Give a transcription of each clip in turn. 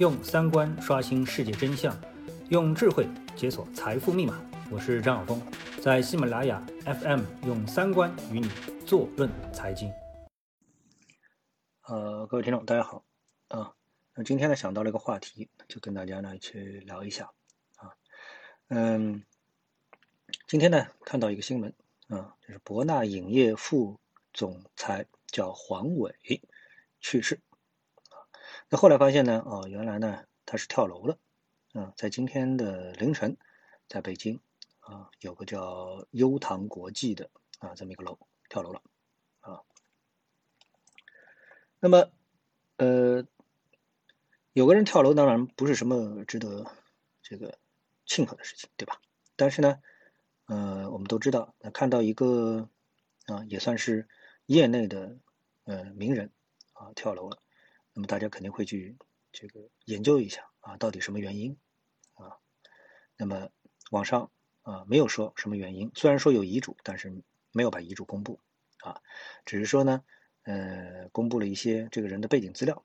用三观刷新世界真相，用智慧解锁财富密码。我是张晓峰，在喜马拉雅 FM 用三观与你坐论财经。呃，各位听众，大家好啊。那今天呢，想到了一个话题，就跟大家呢去聊一下啊。嗯，今天呢看到一个新闻啊，就是博纳影业副总裁叫黄伟去世。那后来发现呢，哦，原来呢他是跳楼了，嗯，在今天的凌晨，在北京啊，有个叫优唐国际的啊这么一个楼跳楼了，啊，那么呃，有个人跳楼当然不是什么值得这个庆贺的事情，对吧？但是呢，呃，我们都知道，那看到一个啊也算是业内的呃名人啊跳楼了。那么大家肯定会去这个研究一下啊，到底什么原因啊？那么网上啊没有说什么原因，虽然说有遗嘱，但是没有把遗嘱公布啊，只是说呢，呃，公布了一些这个人的背景资料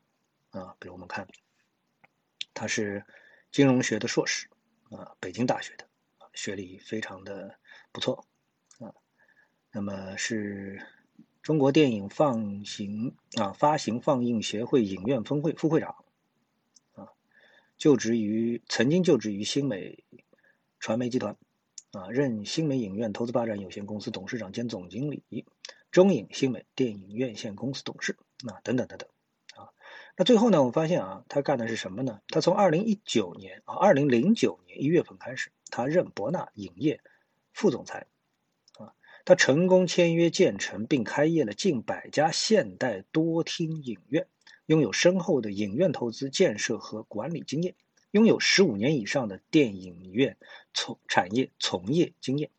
啊，比如我们看，他是金融学的硕士啊，北京大学的，学历非常的不错啊，那么是。中国电影放行啊发行放映协会影院分会副会长，啊，就职于曾经就职于新美传媒集团，啊，任新美影院投资发展有限公司董事长兼总经理，中影新美电影院线公司董事，啊，等等等等，啊，那最后呢，我发现啊，他干的是什么呢？他从二零一九年啊，二零零九年一月份开始，他任博纳影业副总裁。他成功签约建成并开业了近百家现代多厅影院，拥有深厚的影院投资建设和管理经验，拥有十五年以上的电影院从产业从业经验。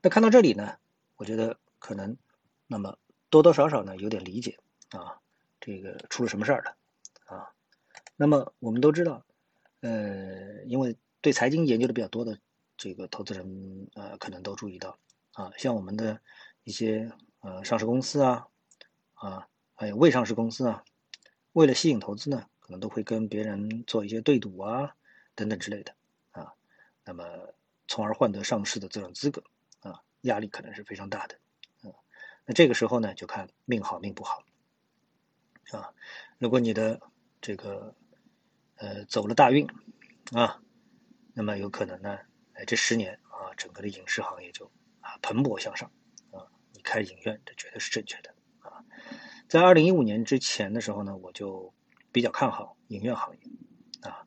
那看到这里呢，我觉得可能那么多多少少呢有点理解啊，这个出了什么事儿了啊？那么我们都知道，呃，因为对财经研究的比较多的。这个投资人呃可能都注意到啊，像我们的一些呃上市公司啊啊，还有未上市公司啊，为了吸引投资呢，可能都会跟别人做一些对赌啊等等之类的啊，那么从而换得上市的这种资格啊，压力可能是非常大的啊。那这个时候呢，就看命好命不好啊。如果你的这个呃走了大运啊，那么有可能呢。哎，这十年啊，整个的影视行业就啊蓬勃向上啊。你开影院，这绝对是正确的啊。在二零一五年之前的时候呢，我就比较看好影院行业啊。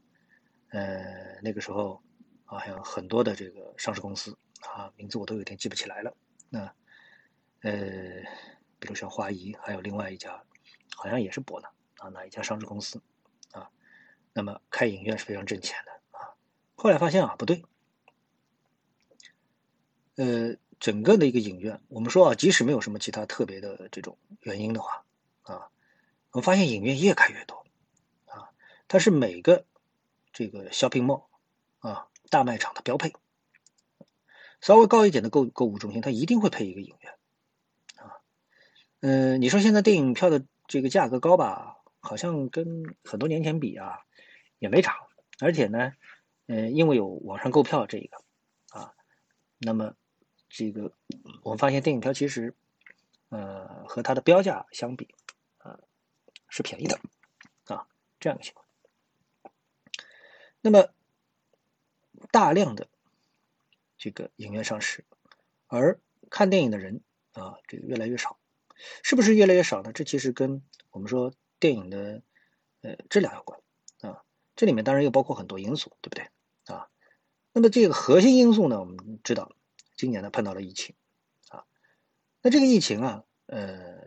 呃，那个时候啊好像很多的这个上市公司啊，名字我都有点记不起来了。那呃，比如像华谊，还有另外一家，好像也是博纳啊，哪一家上市公司啊？那么开影院是非常挣钱的啊。后来发现啊，不对。呃，整个的一个影院，我们说啊，即使没有什么其他特别的这种原因的话，啊，我们发现影院越开越多，啊，它是每个这个 shopping mall 啊大卖场的标配，稍微高一点的购购物中心，它一定会配一个影院，啊，嗯，你说现在电影票的这个价格高吧，好像跟很多年前比啊，也没涨，而且呢，嗯，因为有网上购票这一个，啊，那么。这个我们发现电影票其实，呃，和它的标价相比，啊，是便宜的，啊，这样的情况。那么大量的这个影院上市，而看电影的人啊，这个越来越少，是不是越来越少呢？这其实跟我们说电影的呃质量有关啊。这里面当然又包括很多因素，对不对啊？那么这个核心因素呢，我们知道。今年呢碰到了疫情，啊，那这个疫情啊，呃，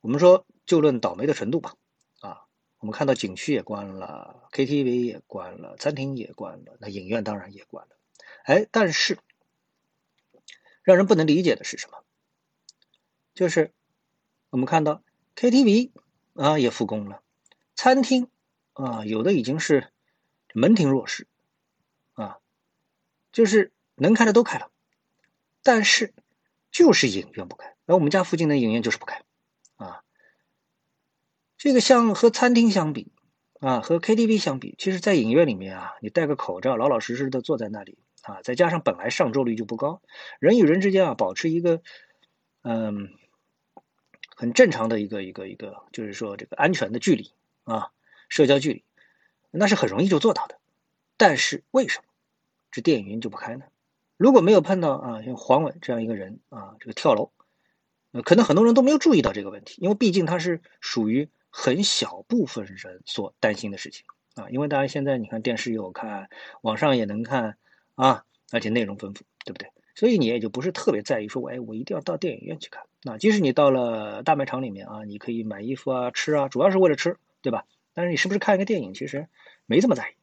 我们说就论倒霉的程度吧，啊，我们看到景区也关了，KTV 也关了，餐厅也关了，那影院当然也关了，哎，但是让人不能理解的是什么？就是我们看到 KTV 啊也复工了，餐厅啊有的已经是门庭若市，啊，就是。能开的都开了，但是就是影院不开。那我们家附近的影院就是不开，啊，这个像和餐厅相比啊，和 KTV 相比，其实，在影院里面啊，你戴个口罩，老老实实的坐在那里啊，再加上本来上座率就不高，人与人之间啊，保持一个嗯很正常的一个一个一个，就是说这个安全的距离啊，社交距离，那是很容易就做到的。但是为什么这电影院就不开呢？如果没有碰到啊像黄伟这样一个人啊，这个跳楼，可能很多人都没有注意到这个问题，因为毕竟他是属于很小部分人所担心的事情啊。因为大家现在你看电视有看，网上也能看啊，而且内容丰富，对不对？所以你也就不是特别在意说，哎，我一定要到电影院去看。那即使你到了大卖场里面啊，你可以买衣服啊、吃啊，主要是为了吃，对吧？但是你是不是看一个电影，其实没这么在意。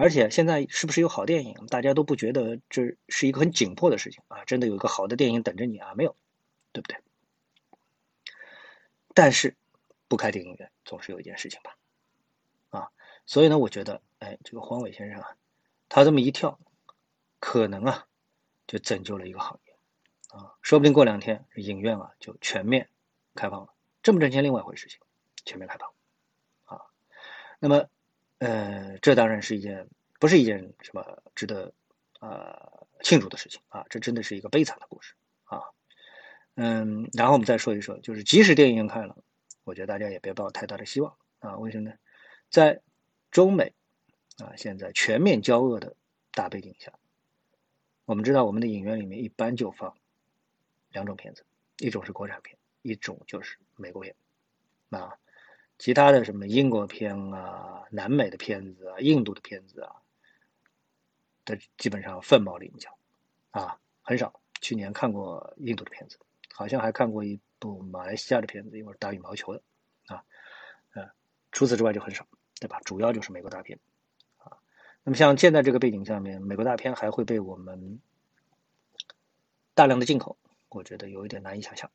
而且现在是不是有好电影，大家都不觉得这是一个很紧迫的事情啊？真的有一个好的电影等着你啊？没有，对不对？但是不开电影院总是有一件事情吧？啊，所以呢，我觉得，哎，这个黄伟先生啊，他这么一跳，可能啊，就拯救了一个行业啊，说不定过两天影院啊就全面开放了，挣不挣钱另外一回事情，全面开放啊，那么。呃，这当然是一件不是一件什么值得呃庆祝的事情啊，这真的是一个悲惨的故事啊。嗯，然后我们再说一说，就是即使电影院开了，我觉得大家也别抱太大的希望啊。为什么呢？在中美啊现在全面交恶的大背景下，我们知道我们的影院里面一般就放两种片子，一种是国产片，一种就是美国片啊。其他的什么英国片啊、南美的片子啊、印度的片子啊，的基本上凤毛麟角，啊，很少。去年看过印度的片子，好像还看过一部马来西亚的片子，因为是打羽毛球的，啊，呃，除此之外就很少，对吧？主要就是美国大片，啊，那么像现在这个背景下面，美国大片还会被我们大量的进口，我觉得有一点难以想象，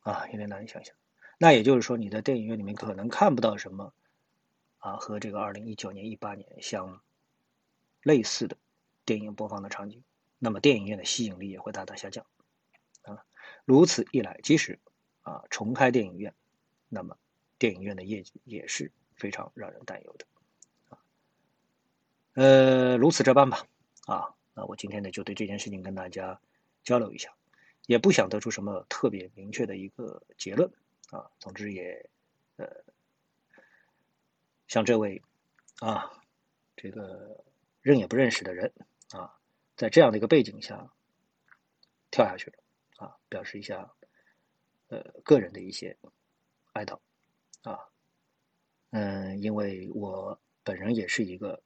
啊，有点难以想象。那也就是说，你在电影院里面可能看不到什么，啊，和这个二零一九年、一八年相类似的电影播放的场景，那么电影院的吸引力也会大大下降，啊，如此一来，即使啊重开电影院，那么电影院的业绩也是非常让人担忧的，啊，呃，如此这般吧，啊，那我今天呢就对这件事情跟大家交流一下，也不想得出什么特别明确的一个结论。啊，总之也，呃，像这位啊，这个认也不认识的人啊，在这样的一个背景下跳下去了啊，表示一下呃个人的一些哀悼啊，嗯，因为我本人也是一个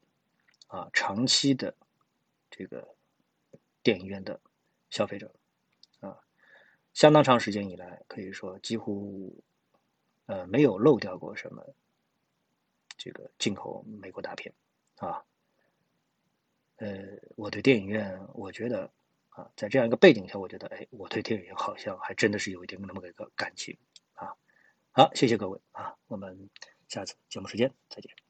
啊长期的这个电影院的消费者啊。相当长时间以来，可以说几乎，呃，没有漏掉过什么这个进口美国大片，啊，呃，我对电影院，我觉得啊，在这样一个背景下，我觉得，哎，我对电影院好像还真的是有一点那么个感情，啊，好，谢谢各位啊，我们下次节目时间再见。